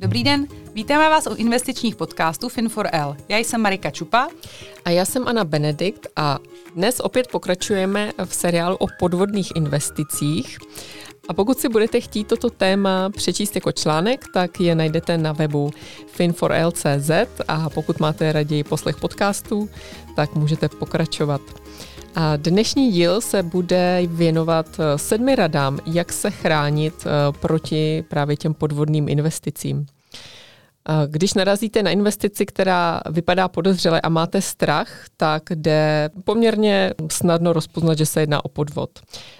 Dobrý den, vítáme vás u investičních podcastů Fin4L. Já jsem Marika Čupa. A já jsem Anna Benedikt a dnes opět pokračujeme v seriálu o podvodných investicích. A pokud si budete chtít toto téma přečíst jako článek, tak je najdete na webu fin4l.cz a pokud máte raději poslech podcastů, tak můžete pokračovat. Dnešní díl se bude věnovat eh, sedmi radám, jak se chránit eh, proti právě těm podvodným investicím. Když narazíte na investici, která vypadá podezřele a máte strach, tak jde poměrně snadno rozpoznat, že se jedná o podvod.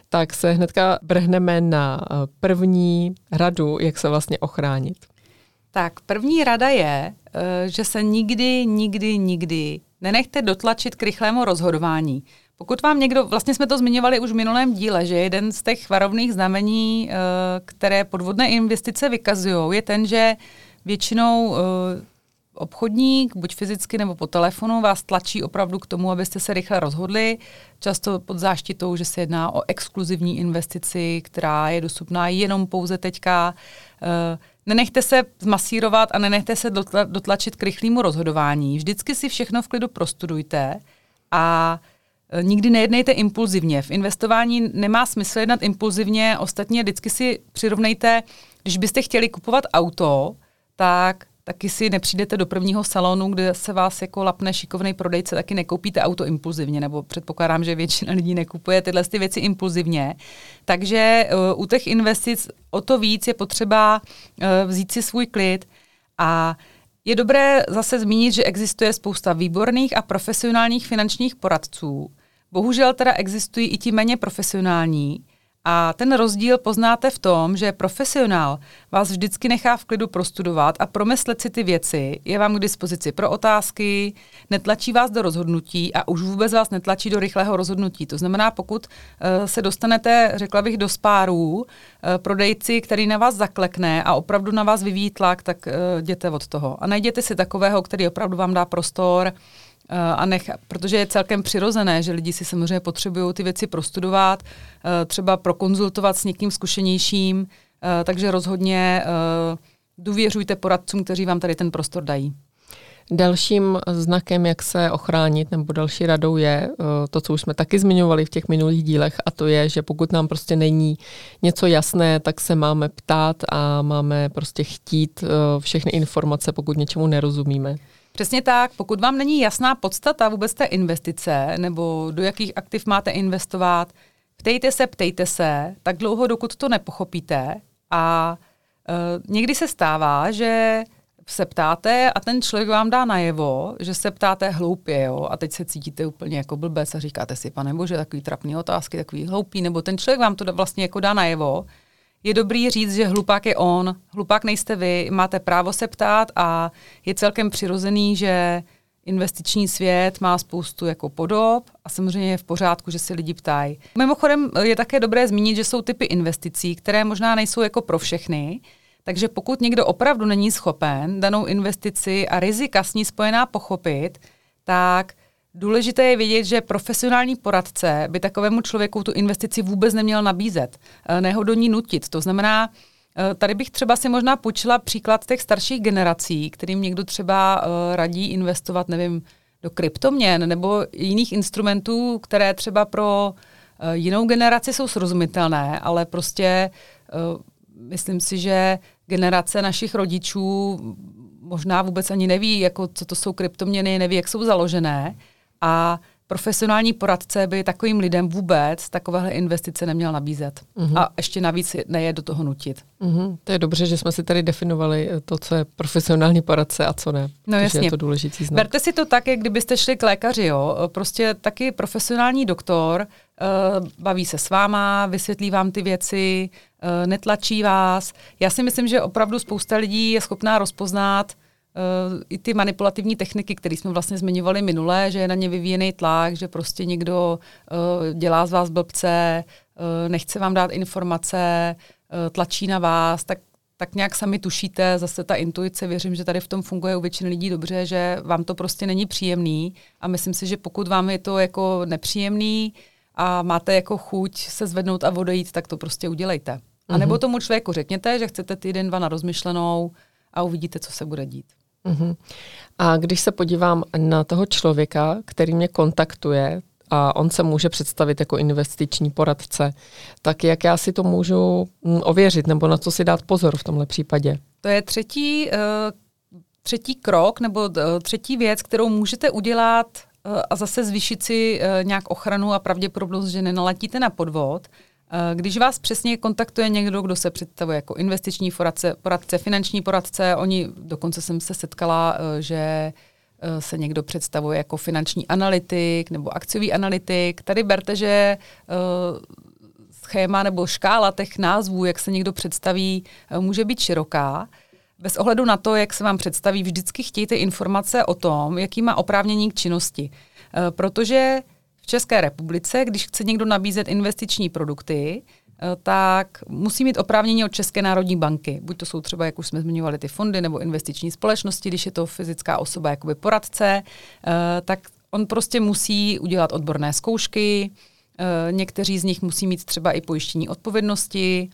Tak se hnedka brhneme na eh, první radu, jak se vlastně ochránit. Tak první rada je, že se nikdy, nikdy, nikdy nenechte dotlačit k rychlému rozhodování. Pokud vám někdo, vlastně jsme to zmiňovali už v minulém díle, že jeden z těch varovných znamení, eh, které podvodné investice vykazují, je ten, že většinou eh, obchodník, buď fyzicky nebo po telefonu, vás tlačí opravdu k tomu, abyste se rychle rozhodli, často pod záštitou, že se jedná o exkluzivní investici, která je dostupná jenom pouze teďka. Eh, nenechte se zmasírovat a nenechte se dotlačit k rychlému rozhodování. Vždycky si všechno v klidu prostudujte a nikdy nejednejte impulzivně. V investování nemá smysl jednat impulzivně, ostatně vždycky si přirovnejte, když byste chtěli kupovat auto, tak taky si nepřijdete do prvního salonu, kde se vás jako lapne šikovný prodejce, taky nekoupíte auto impulzivně, nebo předpokládám, že většina lidí nekupuje tyhle ty věci impulzivně. Takže uh, u těch investic o to víc je potřeba uh, vzít si svůj klid a je dobré zase zmínit, že existuje spousta výborných a profesionálních finančních poradců, Bohužel teda existují i ti méně profesionální, a ten rozdíl poznáte v tom, že profesionál vás vždycky nechá v klidu prostudovat a promyslet si ty věci, je vám k dispozici pro otázky, netlačí vás do rozhodnutí a už vůbec vás netlačí do rychlého rozhodnutí. To znamená, pokud uh, se dostanete, řekla bych, do spárů, uh, prodejci, který na vás zaklekne a opravdu na vás vyvíjí tlak, tak uh, jděte od toho. A najděte si takového, který opravdu vám dá prostor, Eh, a nech, protože je celkem přirozené, že lidi si samozřejmě potřebují ty věci prostudovat, eh, třeba prokonzultovat s někým zkušenějším, eh, takže rozhodně důvěřujte poradcům, kteří vám tady ten prostor dají. Dalším znakem, jak se ochránit, nebo další radou je to, co už jsme taky zmiňovali v těch minulých dílech, a to je, že pokud nám prostě není něco jasné, tak se máme ptát a máme prostě chtít všechny informace, pokud něčemu nerozumíme. Přesně tak, pokud vám není jasná podstata vůbec té investice nebo do jakých aktiv máte investovat, ptejte se, ptejte se, tak dlouho, dokud to nepochopíte. A uh, někdy se stává, že se ptáte a ten člověk vám dá najevo, že se ptáte hloupě, jo, a teď se cítíte úplně jako blbec a říkáte si, pane bože, takový trapný otázky, takový hloupý, nebo ten člověk vám to vlastně jako dá najevo, je dobrý říct, že hlupák je on, hlupák nejste vy, máte právo se ptát a je celkem přirozený, že investiční svět má spoustu jako podob a samozřejmě je v pořádku, že se lidi ptají. Mimochodem je také dobré zmínit, že jsou typy investicí, které možná nejsou jako pro všechny, takže pokud někdo opravdu není schopen danou investici a rizika s ní spojená pochopit, tak Důležité je vědět, že profesionální poradce by takovému člověku tu investici vůbec neměl nabízet, eh, ne ho do ní nutit. To znamená, eh, Tady bych třeba si možná půjčila příklad těch starších generací, kterým někdo třeba eh, radí investovat, nevím, do kryptoměn nebo jiných instrumentů, které třeba pro jinou generaci jsou srozumitelné, ale prostě myslím si, že generace našich rodičů možná vůbec ani neví, jako co to jsou kryptoměny, neví, jak jsou založené. A profesionální poradce by takovým lidem vůbec takovéhle investice neměl nabízet. Uh-huh. A ještě navíc neje do toho nutit. Uh-huh. To je dobře, že jsme si tady definovali eh, to, co je profesionální poradce a co ne. No jasně. je to důležitý znak. Berte si to tak, jak kdybyste šli k lékaři. Jo? Prostě taky profesionální doktor uh, baví se s váma, vysvětlí vám ty věci, uh, netlačí vás. Já si myslím, že opravdu spousta lidí je schopná rozpoznat, i ty manipulativní techniky, které jsme vlastně zmiňovali minule, že je na ně vyvíjený tlak, že prostě někdo uh, dělá z vás blbce, uh, nechce vám dát informace, uh, tlačí na vás, tak tak nějak sami tušíte, zase ta intuice, věřím, že tady v tom funguje u většiny lidí dobře, že vám to prostě není příjemný a myslím si, že pokud vám je to jako nepříjemný a máte jako chuť se zvednout a odejít, tak to prostě udělejte. A nebo mhm. tomu člověku řekněte, že chcete týden, dva na rozmyšlenou, a uvidíte, co se bude dít. Uh-huh. A když se podívám na toho člověka, který mě kontaktuje, a on se může představit jako investiční poradce, tak jak já si to můžu mm, ověřit, nebo na co si dát pozor v tomhle případě? To je třetí, uh, třetí krok, nebo uh, třetí věc, kterou můžete udělat uh, a zase zvýšit si nějak ochranu a pravděpodobnost, že nenalatíte na podvod. Když vás přesně kontaktuje někdo, kdo se představuje jako investiční poradce, poradce finanční poradce, oni, dokonce jsem se setkala, že Eh, se někdo představuje jako finanční analytik nebo akciový analytik. Tady berte, že schéma nebo škála těch názvů, jak se někdo představí, může být široká. Bez ohledu na to, jak se vám představí, vždycky chtějte informace o tom, jaký má oprávnění k činnosti. Protože České republice, když chce někdo nabízet investiční produkty, Eh, tak musí mít oprávnění od České národní banky. Buď to jsou třeba, jak už jsme zmiňovali, ty fondy nebo investiční společnosti, když je to fyzická osoba, jakoby poradce, eh, tak on prostě musí udělat odborné zkoušky, eh, někteří z nich musí mít třeba i pojištění odpovědnosti,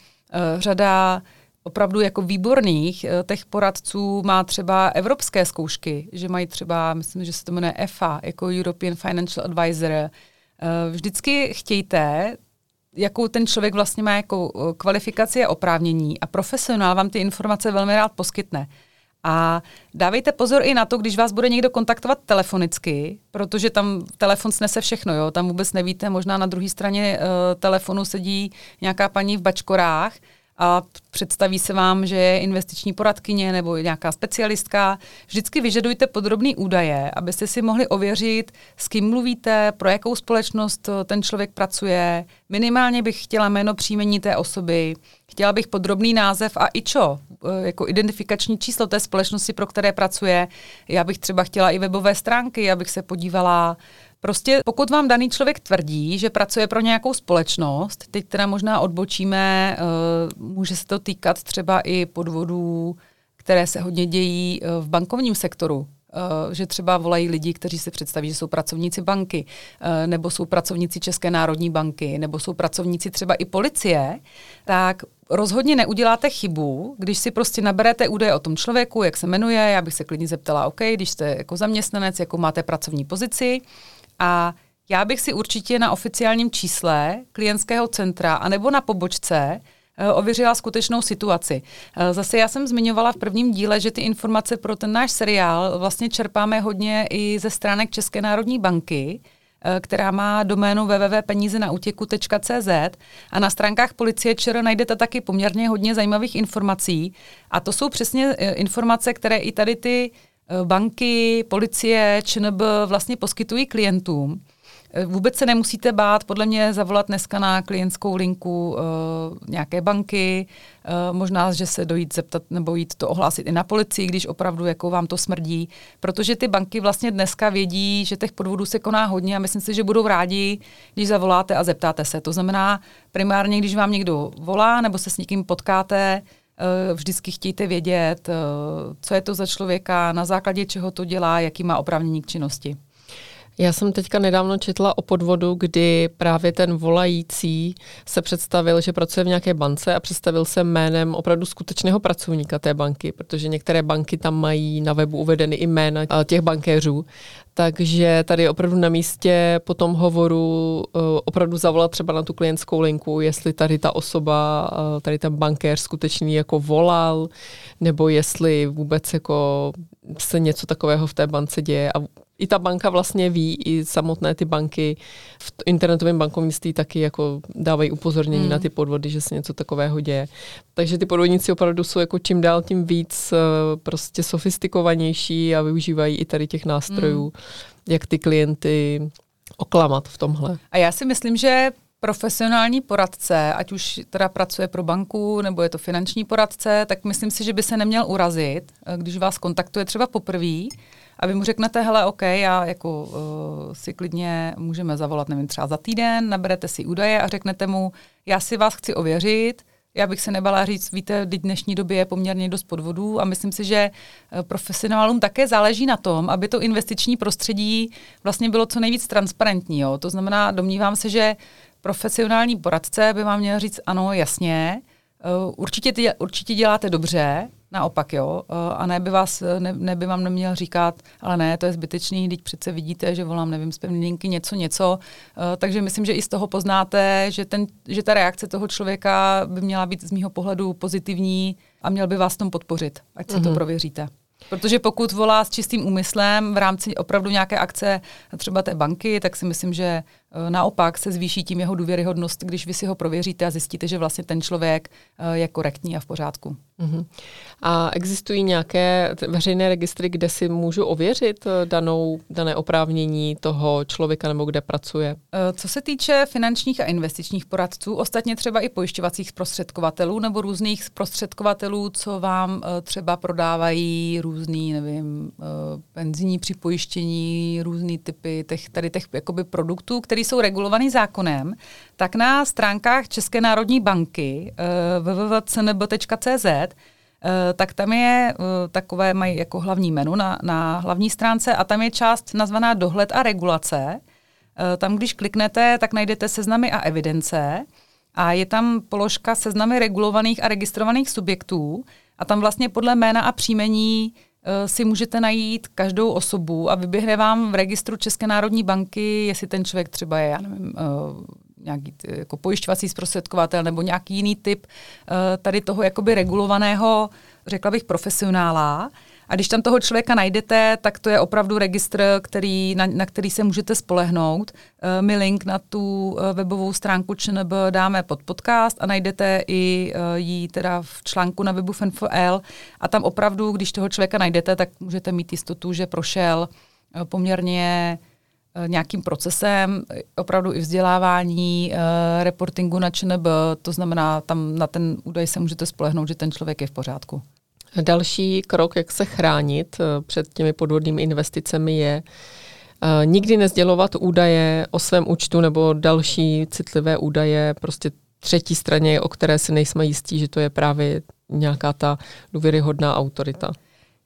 řada opravdu jako výborných těch poradců má třeba evropské zkoušky, že mají třeba, myslím, že se to jmenuje EFA, jako European Financial Advisor. Vždycky chtějte jakou ten člověk vlastně má jako eh, kvalifikaci a oprávnění a profesionál vám ty informace velmi rád poskytne. A dávejte pozor i na to, když vás bude někdo kontaktovat telefonicky, protože tam telefon snese všechno, jo? tam vůbec nevíte, možná na druhé straně uh, telefonu sedí nějaká paní v bačkorách, a představí se vám, že je investiční poradkyně nebo nějaká specialistka. Vždycky vyžadujte podrobné údaje, abyste si mohli ověřit, s kým mluvíte, pro jakou společnost ten člověk pracuje. Minimálně bych chtěla jméno příjmení té osoby, chtěla bych podrobný název a i čo, e, jako identifikační číslo té společnosti, pro které pracuje. Já bych třeba chtěla i webové stránky, abych se podívala, Prostě pokud vám daný člověk tvrdí, že pracuje pro nějakou společnost, teď teda možná odbočíme, uh, může se to týkat třeba i podvodů, které se hodně dějí uh, v bankovním sektoru. Uh, že třeba volají lidi, kteří se představí, že jsou pracovníci banky, nebo jsou pracovníci České národní banky, nebo jsou pracovníci třeba i policie, tak rozhodně neuděláte chybu, když si prostě naberete údaje o tom člověku, jak se jmenuje, já bych se klidně zeptala, OK, když jste jako zaměstnanec, jakou máte pracovní pozici, a já bych si určitě na oficiálním čísle klientského centra anebo na pobočce uh, ověřila skutečnou situaci. Uh, zase já jsem zmiňovala v prvním díle, že ty informace pro ten náš seriál vlastně čerpáme hodně i ze stránek České národní banky, uh, která má doménu www.penízenautěku.cz a na stránkách policie ČR najdete taky poměrně hodně zajímavých informací a to jsou přesně informace, které i tady ty Eh, banky, policie, ČNB vlastně poskytují klientům. Eh, vůbec se nemusíte bát, podle mě, zavolat dneska na klientskou linku uh, nějaké banky, uh, možná, že se dojít zeptat nebo jít to ohlásit i na policii, když opravdu jako vám to smrdí, protože ty banky vlastně dneska vědí, že těch podvodů se koná hodně a myslím si, že budou rádi, když zavoláte a zeptáte se. To znamená, primárně, když vám někdo volá nebo se s někým potkáte, Eh, vždycky chtějte vědět, eh, co je to za člověka, na základě čeho to dělá, jaký má oprávnění k činnosti. Já jsem teďka nedávno četla o podvodu, kdy právě ten volající se představil, že pracuje v nějaké bance a představil se jménem opravdu skutečného pracovníka té banky, protože některé banky tam mají na webu uvedeny i jména těch bankéřů. Takže tady opravdu na místě po tom hovoru uh, opravdu zavolat třeba na tu klientskou linku, jestli tady ta osoba, uh, tady ten bankéř skutečný jako volal, nebo jestli vůbec jako se něco takového v té bance děje a i ta banka vlastně ví, i samotné ty banky v internetovém bankovnictví taky jako dávají upozornění mm. na ty podvody, že se něco takového děje. Takže ty podvodníci opravdu jsou jako čím dál tím víc uh, prostě sofistikovanější a využívají i tady těch nástrojů, mm. jak ty klienty oklamat v tomhle. A já si myslím, že profesionální poradce, ať už teda pracuje pro banku nebo je to finanční poradce, tak myslím si, že by se neměl urazit, eh, když vás kontaktuje třeba poprvé a vy mu řeknete, hele, OK, já jako uh, si klidně můžeme zavolat, nevím, třeba za týden, naberete si údaje a řeknete mu, já si vás chci ověřit, já bych se nebala říct, víte, v dnešní době je poměrně dost podvodů a myslím si, že eh, profesionálům také záleží na tom, aby to investiční prostředí vlastně bylo co nejvíc transparentní. Jo. To znamená, domnívám se, že profesionální poradce by vám měl říct, ano, jasně, uh, určitě, určitě děláte dobře, Naopak, jo. Eh, a ne by, vás, ne, ne by vám neměl říkat, ale ne, to je zbytečný, teď přece vidíte, že volám, nevím, z pevninky něco, něco. Eh, takže myslím, že i z toho poznáte, že, ten, že ta reakce toho člověka by měla být z mýho pohledu pozitivní a měl by vás v tom podpořit, ať se mm-hmm. to mhm. prověříte. Protože pokud volá s čistým úmyslem v rámci opravdu nějaké akce třeba té banky, tak si myslím, že eh, naopak se zvýší tím jeho důvěryhodnost, když vy si ho prověříte a zjistíte, že vlastně ten člověk je korektní a v pořádku. Mm-hmm. A existují nějaké veřejné registry, kde si můžu ověřit eh, danou, dané oprávnění toho člověka nebo kde pracuje? Eh, co se týče finančních a investičních poradců, ostatně třeba i pojišťovacích zprostředkovatelů nebo různých zprostředkovatelů, co vám eh, třeba prodávají různý, nevím, penzijní připojištění, různý typy těch, tady těch jakoby produktů, které jsou regulovaný zákonem, tak na stránkách České národní banky www.cnb.cz Eh, tak tam je eh, takové, mají jako hlavní menu na, na hlavní stránce a tam je část nazvaná dohled a regulace. Eh, tam, když kliknete, tak najdete seznamy a evidence a je tam položka seznamy regulovaných a registrovaných subjektů a tam vlastně podle jména a příjmení si můžete najít každou osobu a vyběhne vám v registru České národní banky, jestli ten člověk třeba je, já nevím, nějaký jako pojišťovací zprostředkovatel nebo nějaký jiný typ uh, tady toho jakoby regulovaného, řekla bych, profesionála. A když tam toho člověka najdete, tak to je opravdu registr, který, na, na který se můžete spolehnout. Uh, my link na tu uh, webovou stránku ČNB dáme pod podcast a najdete i uh, ji teda v článku na webu FNFL. A tam opravdu, když toho člověka najdete, tak můžete mít jistotu, že prošel poměrně Eh, nějakým procesem, opravdu i vzdělávání, reportingu na ČNB, to znamená, tam na ten údaj se můžete spolehnout, že ten člověk je v pořádku. Další krok, jak se chránit uh, před těmi podvodnými investicemi je uh, nikdy nezdělovat údaje o svém účtu nebo další citlivé údaje prostě třetí straně, o které si nejsme jistí, že to je právě nějaká ta důvěryhodná autorita.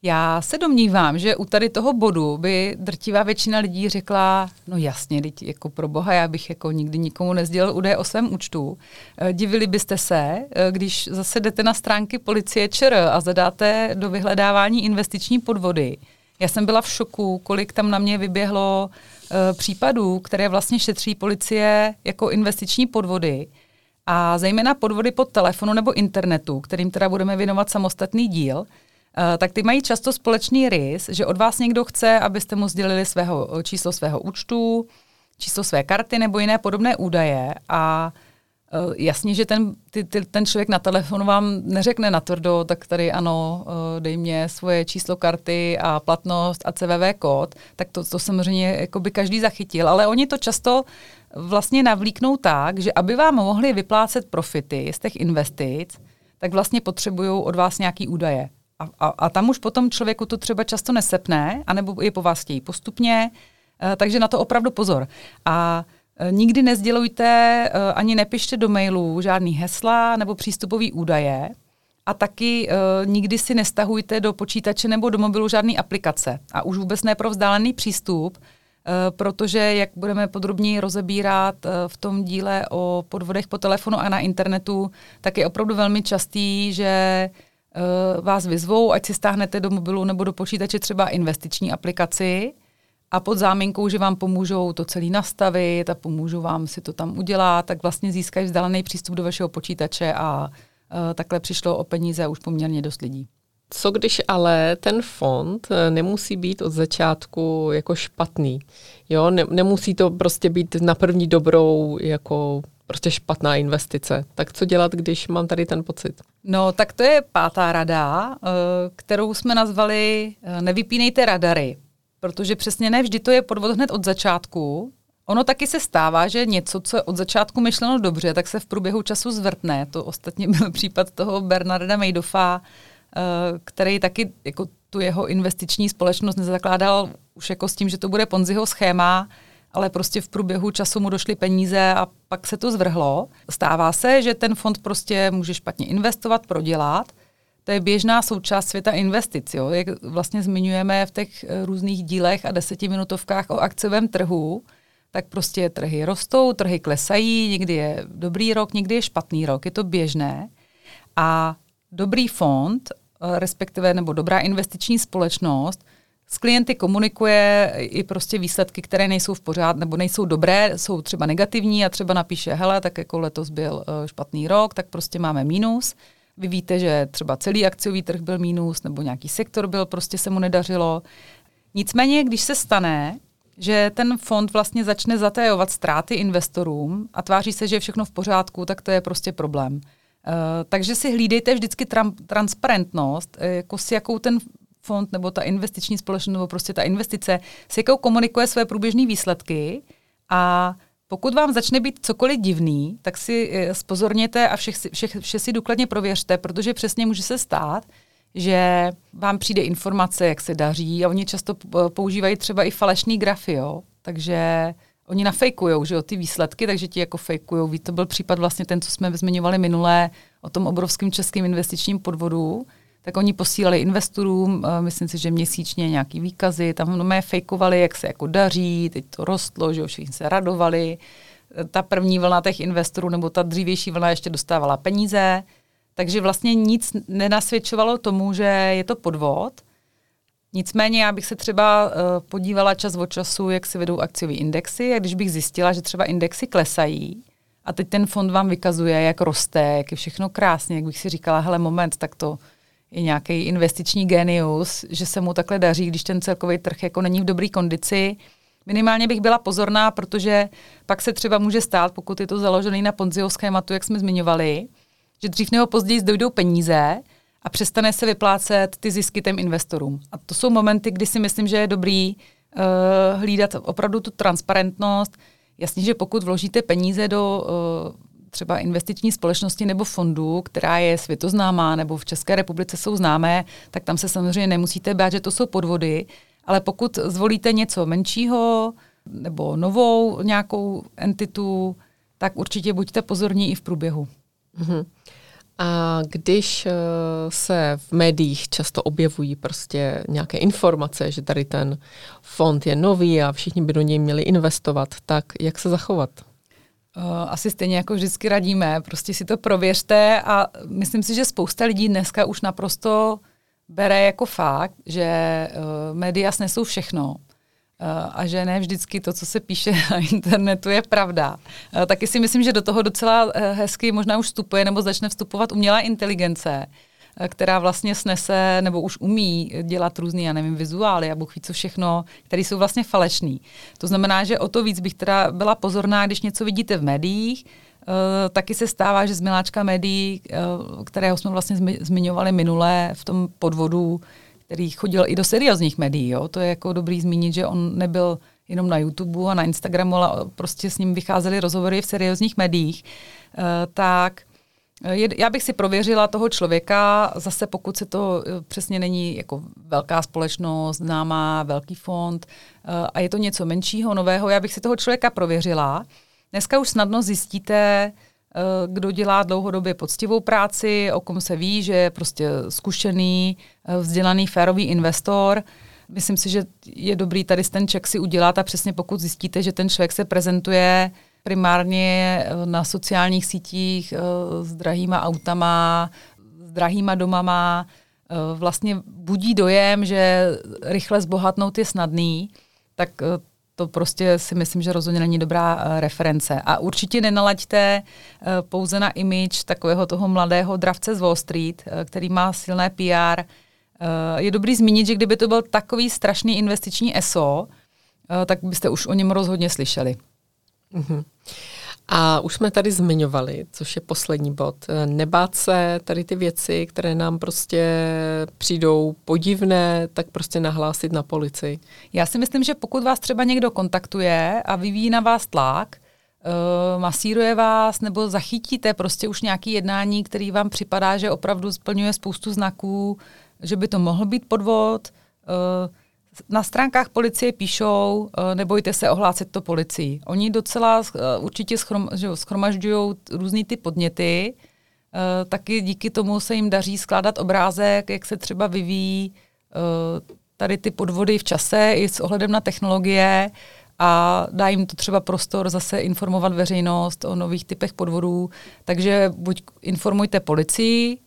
Já se domnívám, že u tady toho bodu by drtivá většina lidí řekla, no jasně, teď jako pro boha, já bych jako nikdy nikomu nezdělal údaje o svém účtu. Eh, divili byste se, eh, když zase jdete na stránky policie ČR a zadáte do vyhledávání investiční podvody. Já jsem byla v šoku, kolik tam na mě vyběhlo uh, případů, které vlastně šetří policie jako investiční podvody. A zejména podvody pod telefonu nebo internetu, kterým teda budeme věnovat samostatný díl, Eh, tak ty mají často společný rys, že od vás někdo chce, abyste mu sdělili svého, číslo svého účtu, číslo své karty nebo jiné podobné údaje a uh, jasně, že ten, ty, ty, ten člověk na telefonu vám neřekne natvrdo, tak tady ano, dej mě svoje číslo karty a platnost a CVV kód, tak to, to samozřejmě jako by každý zachytil, ale oni to často vlastně navlíknou tak, že aby vám mohli vyplácet profity z těch investic, tak vlastně potřebují od vás nějaký údaje. A, a, a tam už potom člověku to třeba často nesepne, anebo je po vás chtějí postupně, uh, takže na to opravdu pozor. A uh, nikdy nezdělujte, uh, ani nepište do mailu žádný hesla nebo přístupové údaje, a taky uh, nikdy si nestahujte do počítače nebo do mobilu žádné aplikace. A už vůbec ne pro vzdálený přístup, uh, protože, jak budeme podrobněji rozebírat uh, v tom díle o podvodech po telefonu a na internetu, tak je opravdu velmi častý, že uh, vás vyzvou, ať si stáhnete do mobilu nebo do počítače třeba investiční aplikaci a pod záminkou, že vám pomůžou to celý nastavit a pomůžou vám si to tam udělat, tak vlastně získají vzdálený přístup do vašeho počítače a uh, takhle přišlo o peníze už poměrně dost lidí. Co když ale ten fond eh, nemusí být od začátku jako špatný? Jo, ne, nemusí to prostě být na první dobrou jako prostě špatná investice. Tak co dělat, když mám tady ten pocit? No, tak to je pátá rada, eh, kterou jsme nazvali eh, nevypínejte radary, protože přesně ne vždy to je podvod hned od začátku. Ono taky se stává, že něco, co je od začátku myšleno dobře, tak se v průběhu času zvrtne. To ostatně byl případ toho Bernarda Madofa, eh, který taky jako tu jeho investiční společnost nezakládal už jako s tím, že to bude Ponziho schéma, ale prostě v průběhu času mu došly peníze a pak se to zvrhlo. Stává se, že ten fond prostě může špatně investovat, prodělat. To je běžná součást světa investic. Jo? Jak vlastně zmiňujeme v těch eh, různých dílech a desetiminutovkách o akciovém trhu, tak prostě trhy rostou, trhy klesají, někdy je dobrý rok, někdy je špatný rok, je to běžné. A dobrý fond respektive nebo dobrá investiční společnost s klienty komunikuje i prostě výsledky, které nejsou v pořád nebo nejsou dobré, jsou třeba negativní a třeba napíše, hele, tak jako letos byl uh, špatný rok, tak prostě máme mínus. Vy víte, že třeba celý akciový trh byl mínus nebo nějaký sektor byl, prostě se mu nedařilo. Nicméně, když se stane, že ten fond vlastně začne zatajovat ztráty investorům a tváří se, že je všechno v pořádku, tak to je prostě problém. Uh, takže si hlídejte vždycky tram- transparentnost, uh, jako s jakou ten fond nebo ta investiční společnost nebo prostě ta investice, s jakou komunikuje své průběžné výsledky a pokud vám začne být cokoliv divný, tak si eh, spozorněte a vše, vše, vše si důkladně prověřte, protože přesně může se stát, že vám přijde informace, jak se daří a oni často používají třeba i falešný grafy, jo? takže oni nafejkujou, že jo, ty výsledky, takže ti jako fejkujou. Ví, to byl případ vlastně ten, co jsme zmiňovali minulé o tom obrovském českém investičním podvodu, tak oni posílali investorům, uh, myslím si, že měsíčně nějaký výkazy, tam mé fejkovali, jak se jako daří, teď to rostlo, že všichni se radovali. Ta první vlna těch investorů, nebo ta dřívější vlna ještě dostávala peníze, takže vlastně nic nenasvědčovalo tomu, že je to podvod. Nicméně já bych se třeba uh, podívala čas od času, jak se vedou akciové indexy a když bych zjistila, že třeba indexy klesají a teď ten fond vám vykazuje, jak roste, jak je všechno krásně, jak bych si říkala, hele moment, tak to je nějaký investiční genius, že se mu takhle daří, když ten celkový trh jako není v dobré kondici. Minimálně bych byla pozorná, protože pak se třeba může stát, pokud je to založené na Ponziho schématu, jak jsme zmiňovali, že dřív nebo později dojdou peníze a přestane se vyplácet ty zisky těm investorům. A to jsou momenty, kdy si myslím, že je dobrý uh, hlídat opravdu tu transparentnost. Jasně, že pokud vložíte peníze do uh, třeba investiční společnosti nebo fondu, která je světoznámá nebo v České republice jsou známé, tak tam se samozřejmě nemusíte bát, že to jsou podvody, ale pokud zvolíte něco menšího nebo novou nějakou entitu, tak určitě buďte pozorní i v průběhu. Mm-hmm. A když uh, se v médiích často objevují prostě nějaké informace, že tady ten fond je nový a všichni by do něj měli investovat, tak jak se zachovat? Uh, asi stejně jako vždycky radíme, prostě si to prověřte a myslím si, že spousta lidí dneska už naprosto bere jako fakt, že uh, média snesou všechno uh, a že ne vždycky to, co se píše na internetu, je pravda. Uh, taky si myslím, že do toho docela hezky možná už vstupuje nebo začne vstupovat umělá inteligence, která vlastně snese nebo už umí dělat různý, já nevím, vizuály a Bůh ví co všechno, které jsou vlastně falešný. To znamená, že o to víc bych teda byla pozorná, když něco vidíte v médiích, Uh, taky se stává, že z miláčka médií, uh, kterého jsme vlastně zmiňovali minule v tom podvodu, který chodil i do seriózních médií, jo? to je jako dobrý zmínit, že on nebyl jenom na YouTube a na Instagramu, ale prostě s ním vycházely rozhovory v seriózních médiích, uh, tak já bych si prověřila toho člověka, zase pokud se to eh, přesně není jako velká společnost, známá, velký fond eh, a je to něco menšího, nového, já bych si toho člověka prověřila. Dneska už snadno zjistíte, eh, kdo dělá dlouhodobě poctivou práci, o kom se ví, že je prostě zkušený, vzdělaný, férový investor. Myslím si, že je dobrý tady ten ček si udělat a přesně pokud zjistíte, že ten člověk se prezentuje primárně eh, na sociálních sítích eh, s drahýma autama, s drahýma domama, eh, vlastně budí dojem, že rychle zbohatnout je snadný, tak to prostě si myslím, že rozhodně není dobrá reference. A určitě nenalaďte pouze na image takového toho mladého dravce z Wall Street, který má silné PR. Je dobrý zmínit, že kdyby to byl takový strašný investiční ESO, tak byste už o něm rozhodně slyšeli. Mm-hmm. A už jsme tady zmiňovali, což je poslední bod, nebát se tady ty věci, které nám prostě přijdou podivné, tak prostě nahlásit na policii. Já si myslím, že pokud vás třeba někdo kontaktuje a vyvíjí na vás tlak, uh, masíruje vás nebo zachytíte prostě už nějaký jednání, který vám připadá, že opravdu splňuje spoustu znaků, že by to mohl být podvod, uh, na stránkách policie píšou, eh, nebojte se ohlásit to policii. Oni docela uh, určitě schrom, schromažďují různý ty podněty, uh, taky díky tomu se jim daří skládat obrázek, jak se třeba vyvíjí tady ty podvody v čase i s ohledem na technologie a dá jim to třeba prostor zase informovat veřejnost o nových typech podvodů. Takže buď informujte policii,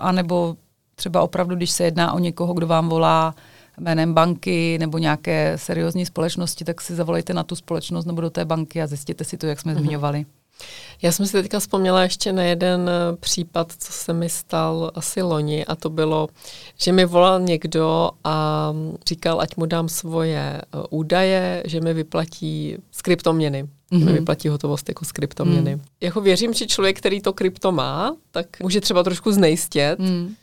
anebo třeba opravdu, když se jedná o někoho, kdo vám volá jménem banky nebo nějaké seriózní společnosti, tak si zavolejte na tu společnost nebo do té banky a zjistěte si to, jak jsme mm-hmm. zmiňovali. Já jsem si teďka vzpomněla ještě na jeden eh, případ, co se mi stal asi loni a to bylo, že mi volal někdo a říkal, ať mu dám svoje eh, údaje, že mi vyplatí z kryptoměny. Mm-hmm. Že mi mhm. vyplatí hotovost jako z kryptoměny. Mm. Jako věřím, že člověk, který to krypto má, tak může třeba trošku znejistět, mm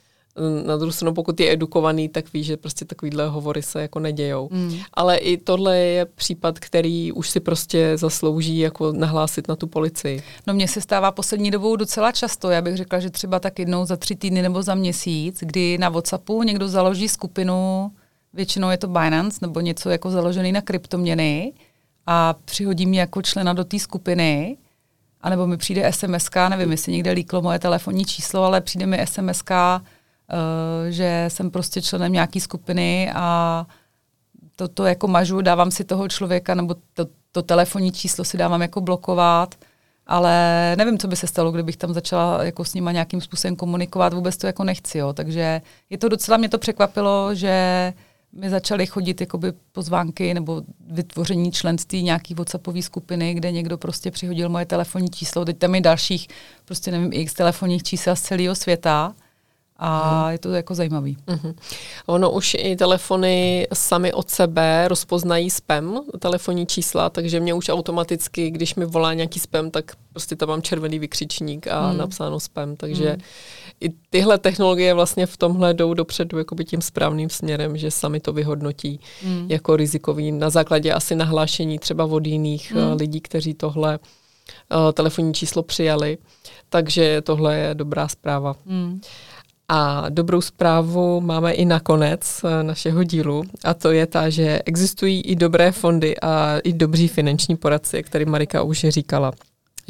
na druhou stranu, pokud je edukovaný, tak ví, že prostě takovýhle hovory se jako nedějou. Mm. Ale i tohle je případ, který už si prostě zaslouží jako nahlásit na tu policii. No mně se stává poslední dobou docela často. Já bych řekla, že třeba tak jednou za tři týdny nebo za měsíc, kdy na WhatsAppu někdo založí skupinu, většinou je to Binance nebo něco jako založený na kryptoměny a přihodí mě jako člena do té skupiny anebo mi přijde SMS, nevím, jestli někde líklo moje telefonní číslo, ale přijde mi SMS, že jsem prostě členem nějaké skupiny a to, to jako mažu, dávám si toho člověka, nebo to, to telefonní číslo si dávám jako blokovat, ale nevím, co by se stalo, kdybych tam začala jako s nima nějakým způsobem komunikovat, vůbec to jako nechci, jo. takže je to docela, mě to překvapilo, že mi začaly chodit jakoby pozvánky nebo vytvoření členství nějaký WhatsAppové skupiny, kde někdo prostě přihodil moje telefonní číslo. Teď tam je dalších, prostě nevím, x telefonních čísel z celého světa a je to jako zajímavý. Uh-huh. Ono už i telefony sami od sebe rozpoznají spam, telefonní čísla, takže mě už automaticky, když mi volá nějaký spam, tak prostě tam mám červený vykřičník a hmm. napsáno spam, takže hmm. i tyhle technologie vlastně v tomhle jdou dopředu jakoby tím správným směrem, že sami to vyhodnotí hmm. jako rizikový na základě asi nahlášení třeba od jiných hmm. lidí, kteří tohle uh, telefonní číslo přijali, takže tohle je dobrá zpráva. Hmm. A dobrou zprávu máme i nakonec eh, našeho dílu a to je ta, že existují i dobré fondy a i dobří finanční poradci, jak tady Marika už říkala,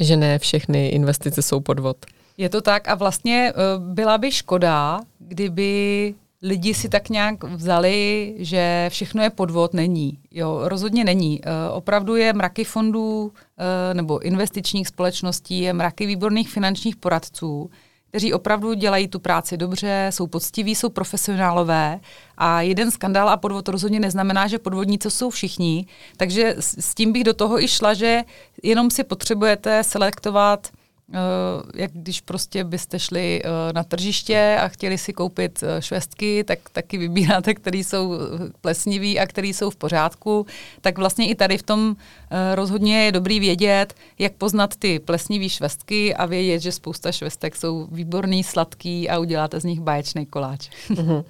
že ne všechny investice jsou podvod. Je to tak a vlastně eh, byla by škoda, kdyby lidi si tak nějak vzali, že všechno je podvod, není. Jo, rozhodně není. Eh, opravdu je mraky fondů nebo investičních společností, je mraky výborných finančních poradců, kteří opravdu dělají tu práci dobře, jsou poctiví, jsou profesionálové. A jeden skandál a podvod rozhodně neznamená, že podvodníci jsou všichni, takže s tím bych do toho i šla, že jenom si potřebujete selektovat jak když prostě byste šli uh, na tržiště a chtěli si koupit uh, švestky, tak taky vybíráte, které jsou plesniví a které jsou v pořádku. Tak vlastně i tady v tom rozhodně je dobrý vědět, jak poznat ty plesnivé švestky a vědět, že spousta švestek jsou výborný, sladký a uděláte z nich báječný koláč. Uh-huh.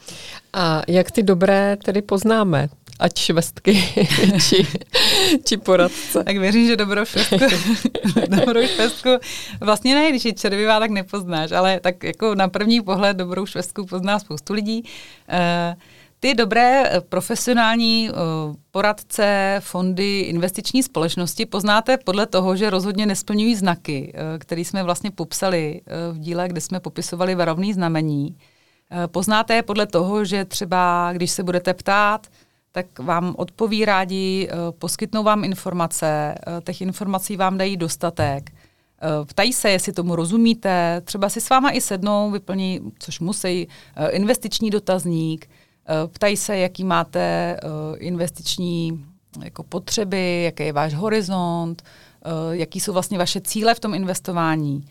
A jak ty dobré tedy poznáme? Ať švestky či, či poradce. Tak věřím, že dobrou švestku, dobrou švestku vlastně ne, když je červivá, tak nepoznáš, ale tak jako na první pohled dobrou švestku pozná spoustu lidí. Uh, ty dobré eh, profesionální uh, poradce, fondy, investiční společnosti poznáte podle toho, že rozhodně nesplňují znaky, které jsme vlastně popsali v díle, kde jsme popisovali varovný znamení. Poznáte je podle toho, že třeba, když se budete ptát, tak vám odpoví rádi, eh, poskytnou vám informace, eh, těch informací vám dají dostatek. Eh, ptají se, jestli tomu rozumíte, třeba si s váma i sednou, vyplní, což musí, investiční dotazník, ptají se, jaký máte investiční jako potřeby, jaký je váš horizont, jaký jsou vlastně vaše cíle v tom investování.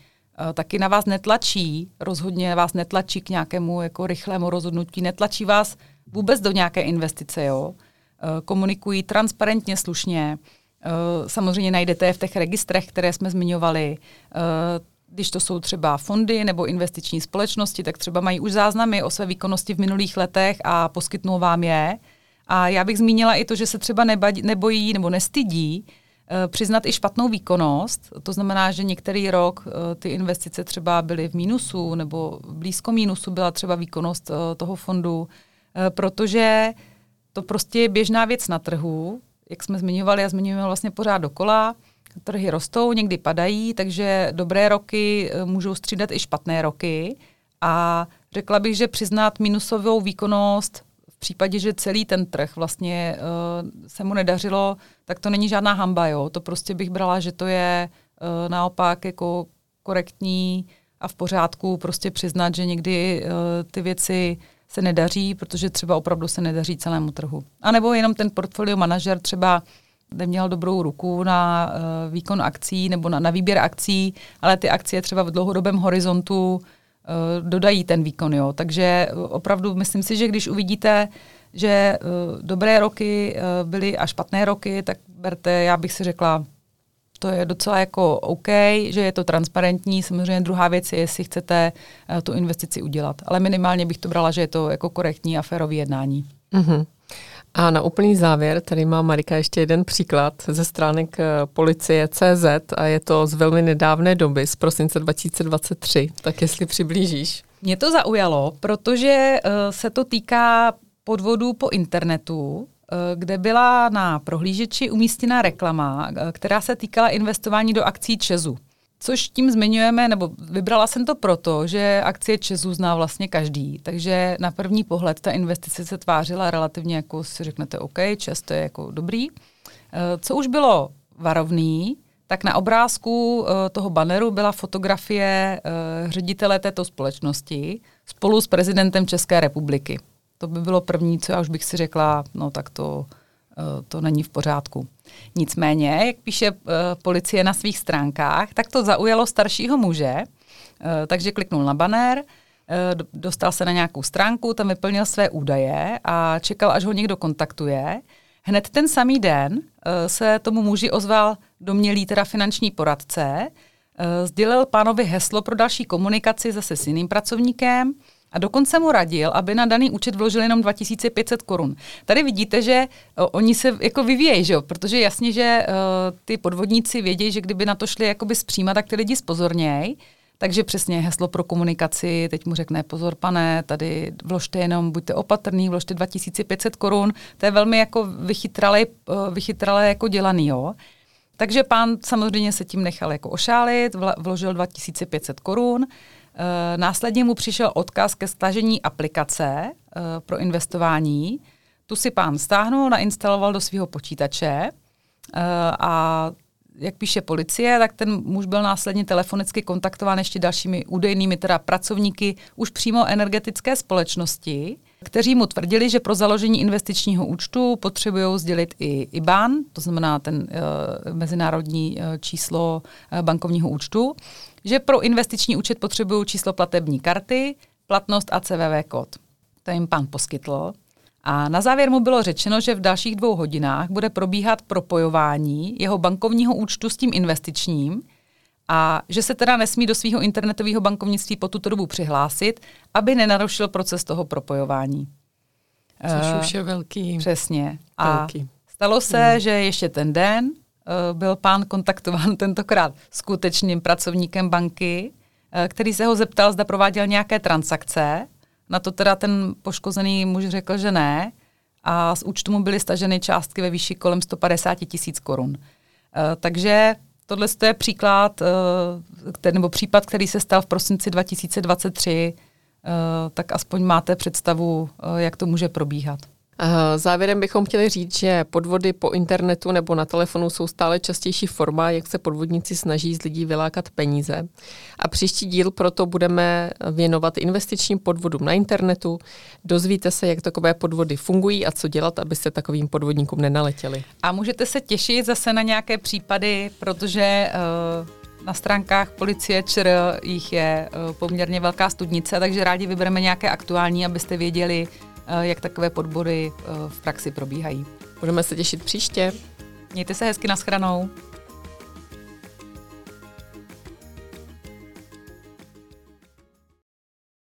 Taky na vás netlačí, rozhodně vás netlačí k nějakému jako rychlému rozhodnutí, netlačí vás vůbec do nějaké investice, jo. Eh, komunikují transparentně, slušně. Eh, samozřejmě najdete je v těch registrech, které jsme zmiňovali. Eh, když to jsou třeba fondy nebo investiční společnosti, tak třeba mají už záznamy o své výkonnosti v minulých letech a poskytnou vám je. A já bych zmínila i to, že se třeba nebojí nebo nestydí přiznat i špatnou výkonnost. To znamená, že některý rok ty investice třeba byly v mínusu nebo blízko mínusu byla třeba výkonnost toho fondu. Eh, protože to prostě je běžná věc na trhu, jak jsme zmiňovali a zmiňujeme vlastně pořád dokola. Trhy rostou, někdy padají, takže dobré roky eh, můžou střídat i špatné roky. A řekla bych, že přiznat minusovou výkonnost v případě, že celý ten trh vlastně uh, se mu nedařilo, tak to není žádná hamba. Jo? To prostě bych brala, že to je uh, naopak jako korektní a v pořádku prostě přiznat, že někdy uh, ty věci se nedaří, protože třeba opravdu se nedaří celému trhu. A nebo jenom ten portfolio manažer třeba neměl dobrou ruku na uh, výkon akcí nebo na, na výběr akcí, ale ty akcie třeba v dlouhodobém horizontu uh, dodají ten výkon. Jo. Takže opravdu myslím si, že když uvidíte, že uh, dobré roky uh, byly a špatné roky, tak berte, já bych si řekla, to je docela jako OK, že je to transparentní. Samozřejmě druhá věc je, jestli chcete uh, tu investici udělat. Ale minimálně bych to brala, že je to jako korektní a férový jednání. Mm-hmm. A na úplný závěr, tady má Marika ještě jeden příklad ze stránek eh, policie CZ a je to z velmi nedávné doby, z prosince 2023. Tak jestli přiblížíš. Mě to zaujalo, protože uh, se to týká podvodů po internetu, eh, kde byla na prohlížeči umístěná reklama, která se týkala investování do akcí Česu. Což tím zmiňujeme, nebo vybrala jsem to proto, že akcie Česu zná vlastně každý, takže na první pohled ta investice se tvářila relativně jako si řeknete OK, Čes to je jako dobrý. Eh, co už bylo varovný, tak na obrázku eh, toho banneru byla fotografie eh, ředitele této společnosti spolu s prezidentem České republiky. To by bylo první, co já už bych si řekla, no tak to, to není v pořádku. Nicméně, jak píše uh, policie na svých stránkách, tak to zaujalo staršího muže, uh, takže kliknul na banner, dostal se na nějakou stránku, tam vyplnil své údaje a čekal, až ho někdo kontaktuje. Hned ten samý den se tomu muži ozval domělý teda finanční poradce, sdělil pánovi heslo pro další komunikaci zase s jiným pracovníkem, a dokonce mu radil, aby na daný účet vložil jenom 2500 korun. Tady vidíte, že o, oni se jako vyvíjejí, že jo? protože jasně, že uh, ty podvodníci vědí, že kdyby na to šli jakoby zpříma, tak ty lidi spozornějí. Takže přesně heslo pro komunikaci, teď mu řekne, pozor pane, tady vložte jenom, buďte opatrný, vložte 2500 korun, to je velmi jako vychytralé, vychytralé jako dělaný, jo. Takže pán samozřejmě se tím nechal jako ošálit, vložil 2500 korun, následně mu přišel odkaz ke stažení aplikace eh, pro investování. Tu si pán stáhnul, nainstaloval do svého počítače eh, a jak píše policie, tak ten muž byl následně telefonicky kontaktován ještě dalšími údajnými teda pracovníky už přímo energetické společnosti, kteří mu tvrdili, že pro založení investičního účtu potřebují sdělit i IBAN, to znamená ten uh, mezinárodní uh, číslo uh, bankovního účtu, že pro investiční účet potřebují číslo platební karty, platnost a CVV kód. To jim pán poskytl. A na závěr mu bylo řečeno, že v dalších dvou hodinách bude probíhat propojování jeho bankovního účtu s tím investičním a že se teda nesmí do svého internetového bankovnictví po tuto dobu přihlásit, aby nenarušil proces toho propojování. Což uh, už je velký. Přesně. A velký. stalo se, hmm. že ještě ten den byl pán kontaktován tentokrát skutečným pracovníkem banky, uh, který se ho zeptal, zda prováděl nějaké transakce. Na to teda ten poškozený muž řekl, že ne. A z účtu mu byly staženy částky ve výši kolem 150 tisíc korun. Uh, takže Tohle je příklad, eh, nebo případ, který se stal v prosinci 2023, eh, tak aspoň máte představu, eh, jak to může probíhat. Závěrem bychom chtěli říct, že podvody po internetu nebo na telefonu jsou stále častější forma, jak se podvodníci snaží z lidí vylákat peníze. A příští díl proto budeme věnovat investičním podvodům na internetu. Dozvíte se, jak takové podvody fungují a co dělat, aby se takovým podvodníkům nenaletěli. A můžete se těšit zase na nějaké případy, protože uh, na stránkách policie ČR jich je uh, poměrně velká studnice, takže rádi vybereme nějaké aktuální, abyste věděli, Eh, jak takové podbory eh, v praxi probíhají. Budeme se těšit příště. Mějte se hezky na schranou.